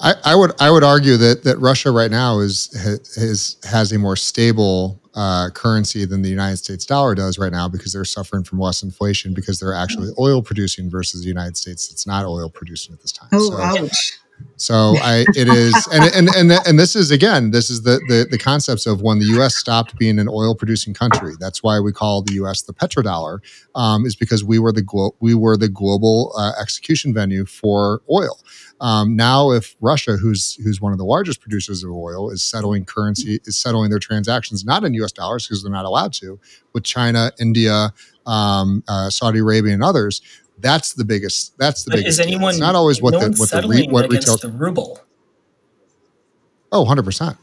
I, I, would I would argue that that Russia right now is has has a more stable uh, currency than the United States dollar does right now because they're suffering from less inflation because they're actually oil producing versus the United States that's not oil producing at this time. Oh, so, ouch. So I, it is, and and and and this is again, this is the the the concepts of when the U.S. stopped being an oil producing country. That's why we call the U.S. the petrodollar, um, is because we were the glo- we were the global uh, execution venue for oil. Um, now, if Russia, who's who's one of the largest producers of oil, is settling currency, is settling their transactions not in U.S. dollars because they're not allowed to, with China, India, um, uh, Saudi Arabia, and others, that's the biggest. That's the but biggest. Is anyone? It's not always what no the what the re, what retail. The ruble. Oh, 100 percent,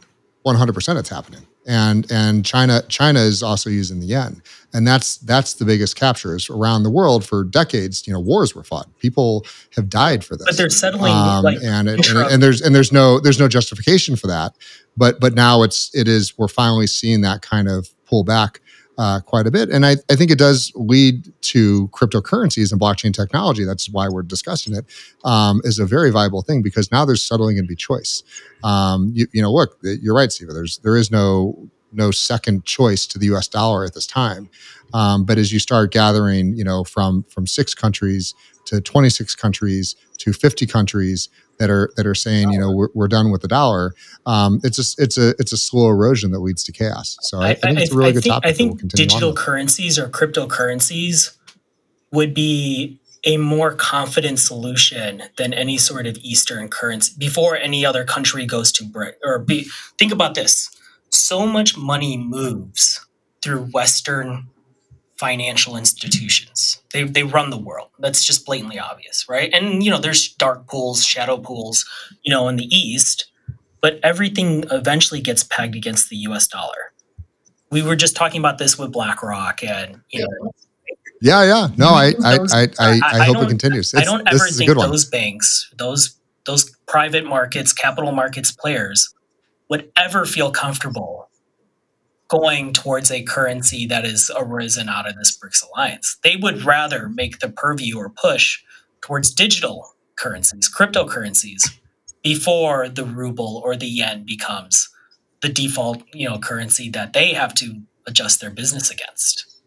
one hundred percent. It's happening, and and China China is also using the yen, and that's that's the biggest captures around the world for decades. You know, wars were fought. People have died for this. But they're settling, um, like, and, it, and, and there's and there's no there's no justification for that. But but now it's it is we're finally seeing that kind of pull back uh, quite a bit. And I, I think it does lead to cryptocurrencies and blockchain technology. That's why we're discussing it. Um, is a very viable thing because now there's settling and be choice. Um, you, you know, look, you're right, Steve. There's there is no no second choice to the U.S. dollar at this time. Um, but as you start gathering, you know, from from six countries to 26 countries to 50 countries, that are that are saying, you know, we're, we're done with the dollar. Um, it's a it's a it's a slow erosion that leads to chaos. So I, I think it's a really I good think, topic. I think we'll digital currencies or cryptocurrencies would be a more confident solution than any sort of Eastern currency before any other country goes to brick. Or be think about this: so much money moves through Western financial institutions. They, they run the world. That's just blatantly obvious, right? And you know, there's dark pools, shadow pools, you know, in the East, but everything eventually gets pegged against the US dollar. We were just talking about this with BlackRock and you know yeah, yeah. No, I, I, I, I, hope it continues. I don't ever think those banks, those those private markets, capital markets players would ever feel comfortable going towards a currency that has arisen out of this BRICS alliance. They would rather make the purview or push towards digital currencies, cryptocurrencies, before the ruble or the yen becomes the default, you know, currency that they have to adjust their business against.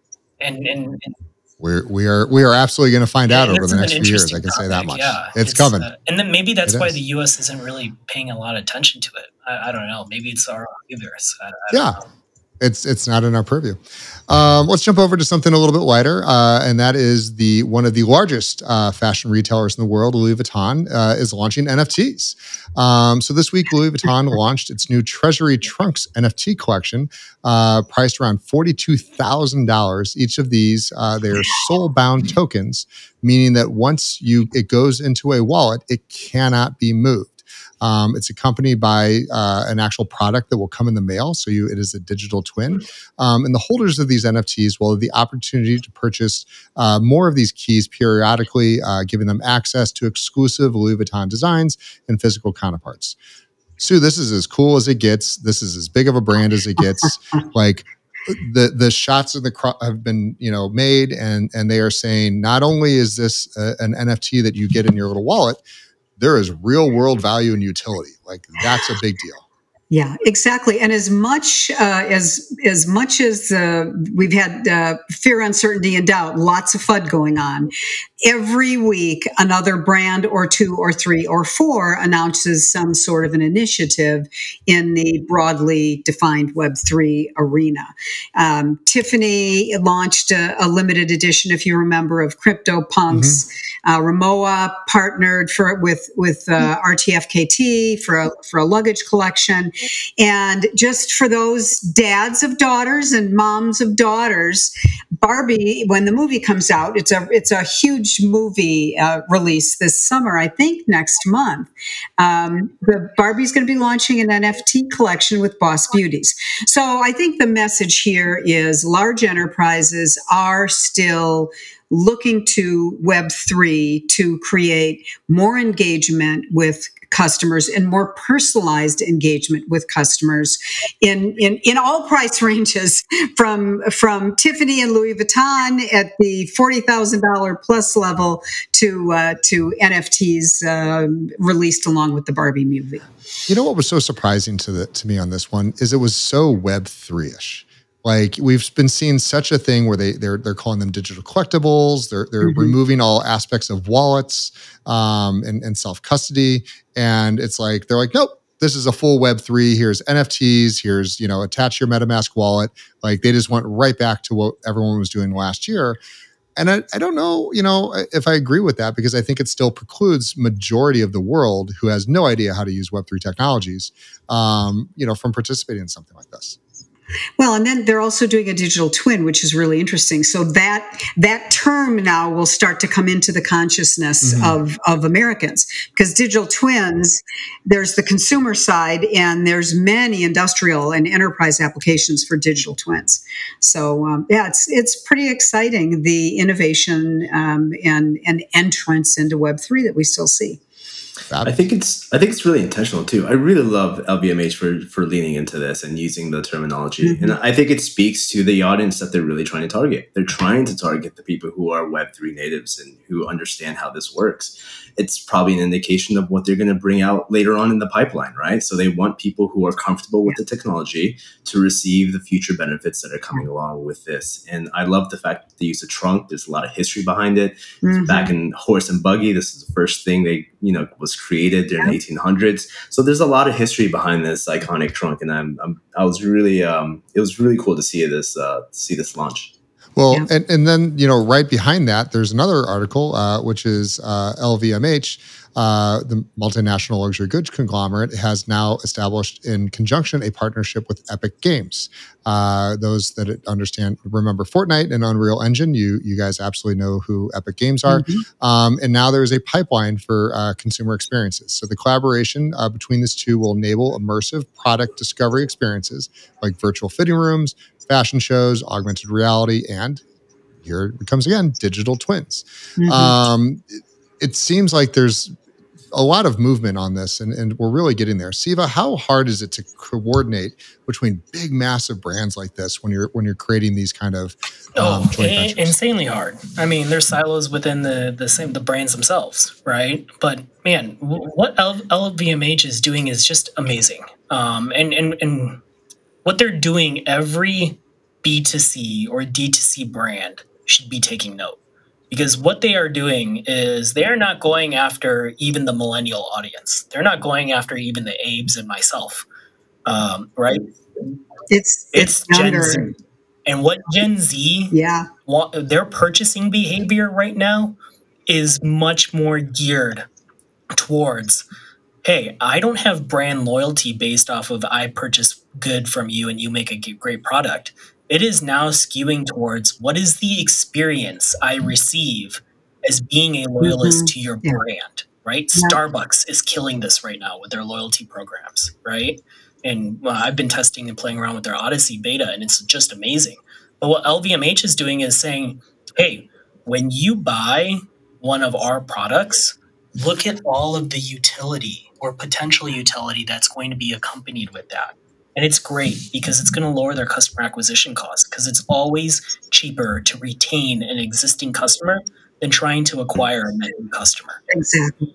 And, and, and we're we are we are absolutely going to find out over the next few years. I can topic. say that much. Yeah, it's, it's coming. Uh, and then maybe that's it why is. the U.S. isn't really paying a lot of attention to it. I, I don't know. Maybe it's our. I, I yeah, know it's it's not in our purview. Um, let's jump over to something a little bit lighter, uh, and that is the one of the largest uh, fashion retailers in the world, Louis Vuitton, uh, is launching NFTs. Um, so this week, Louis Vuitton launched its new Treasure Trunks NFT collection, uh, priced around forty-two thousand dollars. Each of these, uh, they are soul-bound tokens, meaning that once you it goes into a wallet, it cannot be moved. Um, it's accompanied by uh, an actual product that will come in the mail. So you, it is a digital twin. Um, and the holders of these NFTs will have the opportunity to purchase uh, more of these keys periodically, uh, giving them access to exclusive Louis Vuitton designs and physical counterparts. Sue, this is as cool as it gets. This is as big of a brand as it gets. like the the shots of the cro- have been you know made and and they are saying not only is this a, an NFT that you get in your little wallet, there is real world value and utility. Like that's a big deal. Yeah, exactly. And as much uh, as as much as uh, we've had uh, fear, uncertainty, and doubt, lots of FUD going on. Every week another brand or two or three or four announces some sort of an initiative in the broadly defined web3 arena. Um, tiffany launched a, a, limited edition if you remember of crypto punks. Mm-hmm. uh, Rimowa partnered for with with uh, rtfkt for a, for a luggage collection. And just for those dads of daughters and moms of daughters barbie when the movie comes out it's a it's a huge huge movie uh, release this summer, I think next month. Um, the Barbie's going to be launching an NFT collection with Boss Beauties. So I think the message here is large enterprises are still looking to Web3 to create more engagement with customers and more personalized engagement with customers in, in, in all price ranges from, from Tiffany and Louis Vuitton at the $40,000 plus level to, uh, to NFTs uh, released along with the Barbie movie. You know what was so surprising to, the, to me on this one is it was so Web3ish. Like we've been seeing such a thing where they they're they're calling them digital collectibles. They're they're mm-hmm. removing all aspects of wallets um, and, and self custody, and it's like they're like, nope, this is a full web three. Here's nfts here's you know attach your metamask wallet. Like they just went right back to what everyone was doing last year. And I, I don't know you know if i agree with that because i think it still precludes majority of the world who has no idea how to use web3 technologies um, you know from participating in something like this well, and then they're also doing a digital twin, which is really interesting. So that that term now will start to come into the consciousness mm-hmm. of, of Americans because digital twins, there's the consumer side and there's many industrial and enterprise applications for digital twins. So um, yeah, it's it's pretty exciting the innovation um, and and entrance into Web three that we still see. I think it's I think it's really intentional too. I really love LVMH for for leaning into this and using the terminology, mm-hmm. and I think it speaks to the audience that they're really trying to target. They're trying to target the people who are Web three natives and who understand how this works it's probably an indication of what they're going to bring out later on in the pipeline, right? So they want people who are comfortable with the technology to receive the future benefits that are coming along with this. And I love the fact that they use a trunk. There's a lot of history behind it. Mm-hmm. Back in horse and buggy, this is the first thing they, you know, was created during the 1800s. So there's a lot of history behind this iconic trunk, and I'm, I'm i was really, um, it was really cool to see this, uh, see this launch. Well, yeah. and, and then, you know, right behind that, there's another article, uh, which is uh, LVMH, uh, the multinational luxury goods conglomerate, has now established in conjunction a partnership with Epic Games. Uh, those that understand, remember Fortnite and Unreal Engine, you you guys absolutely know who Epic Games are. Mm-hmm. Um, and now there is a pipeline for uh, consumer experiences. So the collaboration uh, between these two will enable immersive product discovery experiences like virtual fitting rooms, fashion shows, augmented reality, and here it comes again, digital twins. Mm-hmm. Um, it, it, seems like there's a lot of movement on this, and, and we're really getting there. Siva, how hard is it to coordinate between big, massive brands like this when you're when you're creating these kind of um, oh, insanely hard. I mean, there's silos within the the same the brands themselves, right? But man, what LVMH is doing is just amazing. Um, and and and what they're doing, every B2C or D2C brand should be taking note. Because what they are doing is they're not going after even the millennial audience. They're not going after even the Abes and myself, um, right? It's it's, it's Gen Z, and what Gen Z, yeah, want, their purchasing behavior right now is much more geared towards hey, I don't have brand loyalty based off of I purchase good from you and you make a great product. It is now skewing towards what is the experience I receive as being a loyalist mm-hmm. to your yeah. brand, right? Yeah. Starbucks is killing this right now with their loyalty programs, right? And well, I've been testing and playing around with their Odyssey beta, and it's just amazing. But what LVMH is doing is saying, hey, when you buy one of our products, look at all of the utility or potential utility that's going to be accompanied with that. And it's great because it's going to lower their customer acquisition costs because it's always cheaper to retain an existing customer than trying to acquire a new customer. Exactly.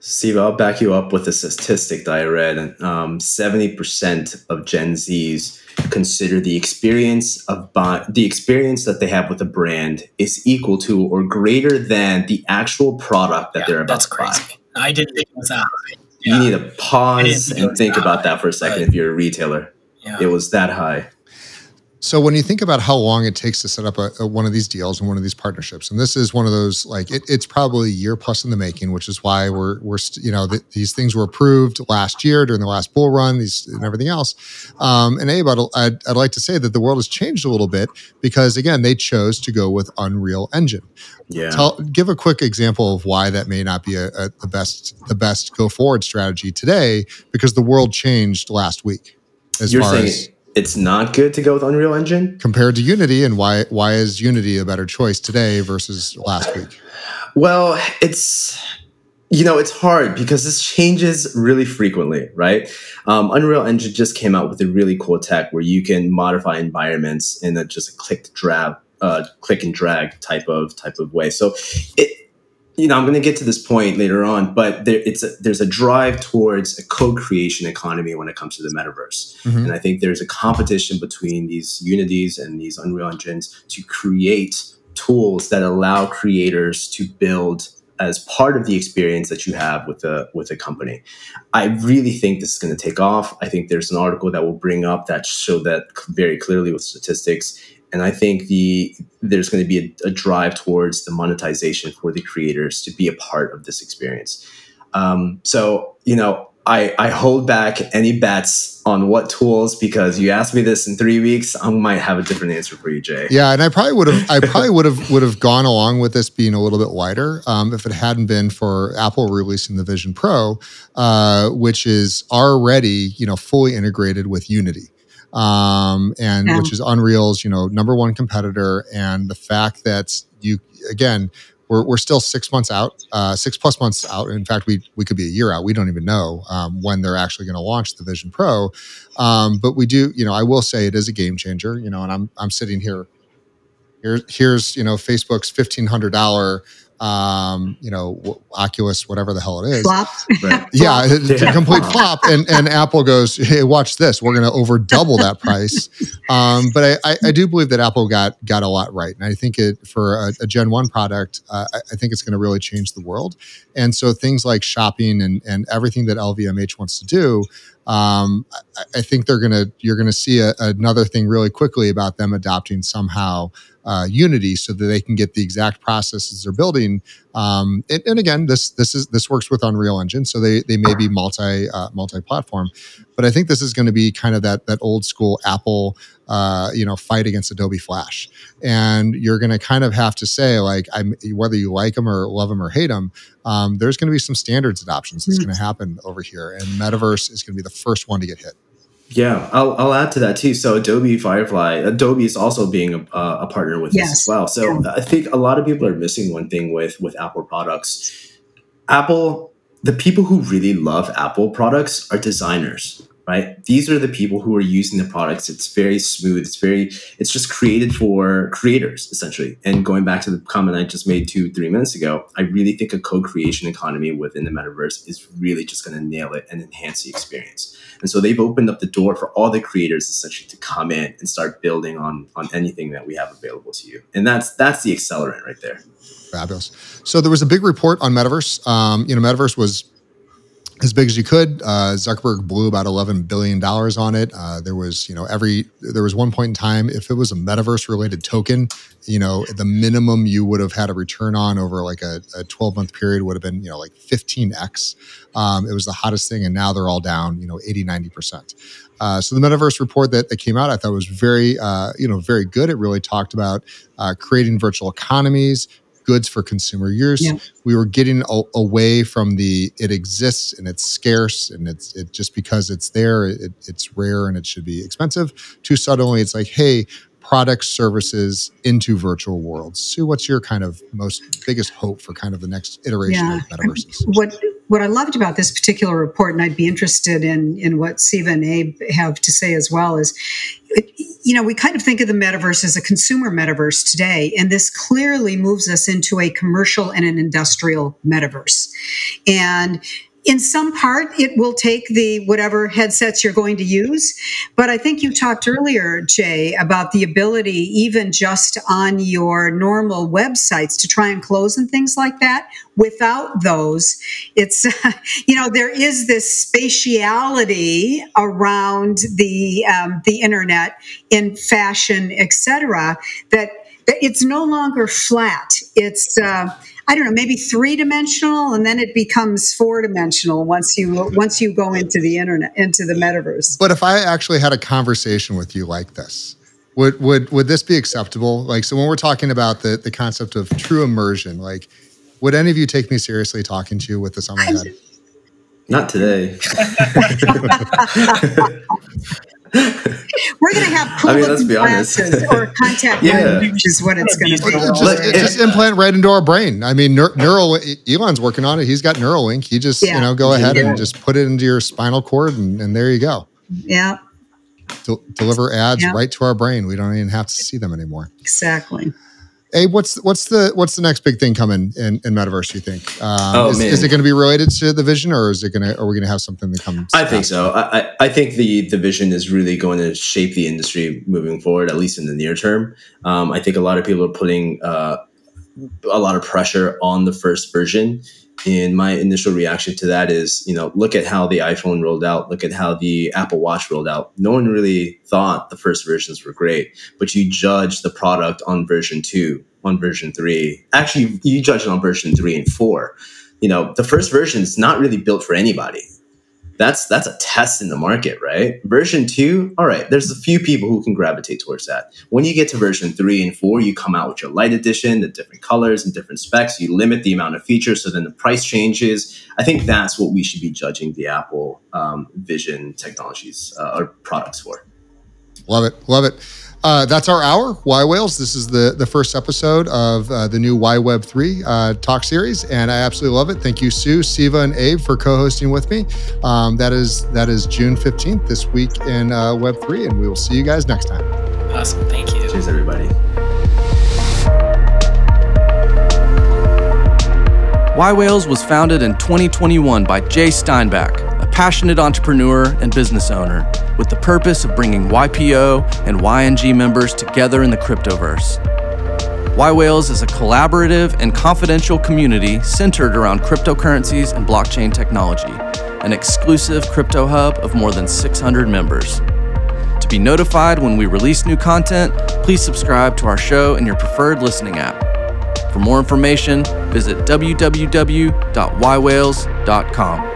Steve, I'll back you up with a statistic that I read. Um, 70% of Gen Zs consider the experience of buy- the experience that they have with a brand is equal to or greater than the actual product that Yeah, they're about that's to buy. crazy. I didn't think it was that high. You need to pause didn't think it and think about that for a second but- if you're a retailer. Yeah. It was that high. So when you think about how long it takes to set up a, a- one of these deals and one of these partnerships, and this is one of those like it, it's probably a year plus in the making, which is why we're we're st- you know th- these things were approved last year during the last bull run, these and everything else. Um, and Abe, I'd, I'd, I'd like to say that the world has changed a little bit because again they chose to go with Unreal Engine. Yeah. Tell, give a quick example of why that may not be a, a, the best the best go forward strategy today because the world changed last week as You're far saying as it's not good to go with Unreal Engine? compared to Unity, and why why is Unity a better choice today versus last week? Well, it's you know it's hard because this changes really frequently, right? Um, Unreal Engine just came out with a really cool tech where you can modify environments in a just a click drag, uh, click and drag type of type of way. So it. You know, I'm going to get to this point later on, but there, it's a, there's a drive towards a co-creation economy when it comes to the metaverse. Mhm. And I think there's a competition between these Unities and these Unreal Engines to create tools that allow creators to build as part of the experience that you have with a with a company. I really think this is going to take off. I think there's an article that will bring up that show that very clearly with statistics. And I think the there's going to be a, a drive towards the monetization for the creators to be a part of this experience. Um, so you know, I, I hold back any bets on what tools because you asked me this in three weeks, I might have a different answer for you, Jay. Yeah, and I probably would have I probably would have would have gone along with this being a little bit wider um, if it hadn't been for Apple releasing the Vision Pro, uh, which is already you know fully integrated with Unity. Um, and Yeah. which is Unreal's, you know, number one competitor, and the fact that you again, we're, we're still six months out, uh, six plus months out. In fact, we we could be a year out. We don't even know um, when they're actually going to launch the Vision Pro. Um, but we do, you know, I will say it is a game changer. You know, and I'm I'm sitting here. Here, here's you know Facebook's fifteen hundred dollar, um, you know, w- Oculus, whatever the hell it is. Flop. Right. Yeah, it's a complete flop. And and Apple goes, hey, watch this. We're going to over double that price. Um, but I, I, I do believe that Apple got got a lot right, and I think it for a, a Gen One product, uh, I, I think it's going to really change the world. And so things like shopping and and everything that LVMH wants to do, um, I, I think they're gonna you're gonna see a, another thing really quickly about them adopting somehow uh, Unity so that they can get the exact processes they're building. Um, and, and again, this this is this works with Unreal Engine, so they they may be multi uh, multi platform, but I think this is going to be kind of that that old school Apple. Uh, you know, fight against Adobe Flash, and you're going to kind of have to say, like, I'm whether you like them or love them or hate them, um, there's going to be some standards adoptions that's Mm. going to happen over here, and Metaverse is going to be the first one to get hit. Yeah, I'll, I'll add to that too. So Adobe Firefly, Adobe is also being a, uh, a partner with this Yes. as well. So I think a lot of people are missing one thing with with Apple products. Apple, the people who really love Apple products are designers, right? These are the people who are using the products. It's very smooth. It's very, it's just created for creators essentially. And going back to the comment I just made two, three minutes ago, I really think a co-creation economy within the metaverse is really just going to nail it and enhance the experience. And so they've opened up the door for all the creators essentially to come in and start building on on anything that we have available to you. And that's that's the accelerant right there. Fabulous. So there was a big report on Metaverse. Um, you know, Metaverse was as big as you could. Uh, Zuckerberg blew about eleven billion dollars on it. Uh, there was, you know, every there was one point in time if it was a Metaverse related token, you know, the minimum you would have had a return on over like a, twelve month period would have been, you know, like fifteen x. Um, it was the hottest thing, and now they're all down, you know, 80, 90 percent. Uh, so the metaverse report that, that came out, I thought was very, uh, you know, very good. It really talked about uh, creating virtual economies, goods for consumer use. Yeah. We were getting a, away from the it exists and it's scarce and it's it just because it's there, it, it's rare and it should be expensive. To suddenly, it's like, hey, products, services into virtual worlds. Sue, what's your kind of most biggest hope for kind of the next iteration Yeah. of metaverses? What what I loved about this particular report, and I'd be interested in in what Siva and Abe have to say as well, is you know we kind of think of the metaverse as a consumer metaverse today, and this clearly moves us into a commercial and an industrial metaverse, and in some part it will take the whatever headsets you're going to use. But i think you talked earlier jay about the ability even just on your normal websites to try and close and things like that. Without those it's you know there is this spatiality around the um, the internet in fashion etc that, that it's no longer flat. It's uh, I don't know, maybe three dimensional, and then it becomes four dimensional once you once you go into the internet into the metaverse. But if I actually had a conversation with you like this, would would would this be acceptable? Like, so when we're talking about the the concept of true immersion, like, would any of you take me seriously talking to you with this on my head? Not today. We're going to have cool I mean, let's be glasses or contact yeah. which is what it's going to be. Just, just, implant right into our brain. I mean, neural. Elon's working on it. He's got Neuralink. He just yeah. you know go ahead yeah. and just put it into your spinal cord, and, and there you go. Yeah. De- deliver ads right to our brain. We don't even have to see them anymore. Exactly. Hey, what's what's the what's the next big thing coming in, in metaverse? You think? Um, oh, is, is it going to be related to the vision, or is it going to? Are we going to have something that comes? I think so. I, I think the the vision is really going to shape the industry moving forward, at least in the near term. Um, I think a lot of people are putting uh, a lot of pressure on the first version, and my initial reaction to that is, you know, look at how the iPhone rolled out, look at how the Apple Watch rolled out. No one really thought the first versions were great, but you judge the product on version two, on version three. Actually, you judge it on version three and four. You know, the first version is not really built for anybody that's that's a test in the market, right? Version two, all right, there's a few people who can gravitate towards that. When you get to version three and four, you come out with your light edition, the different colors and different specs. You limit the amount of features, so then the price changes. I think that's what we should be judging the Apple um, Vision technologies uh, or products for. Love it, love it. Uh, that's our hour, yWhales. This is the, the first episode of uh, the new yWeb3 uh, talk series, and I absolutely love it. Thank you, Sue, Siva, and Abe for co-hosting with me. Um, that is that is June 15th this week in uh, Web 3, and we will see you guys next time. Awesome. Thank you. Cheers, everybody. yWhales was founded in 2021 by Jay Steinback, a passionate entrepreneur and business owner with the purpose of bringing YPO and YNG members together in the cryptoverse. yWhales is a collaborative and confidential community centered around cryptocurrencies and blockchain technology, an exclusive crypto hub of more than 600 members. To be notified when we release new content, please subscribe to our show in your preferred listening app. For more information, visit www.ywhales.com.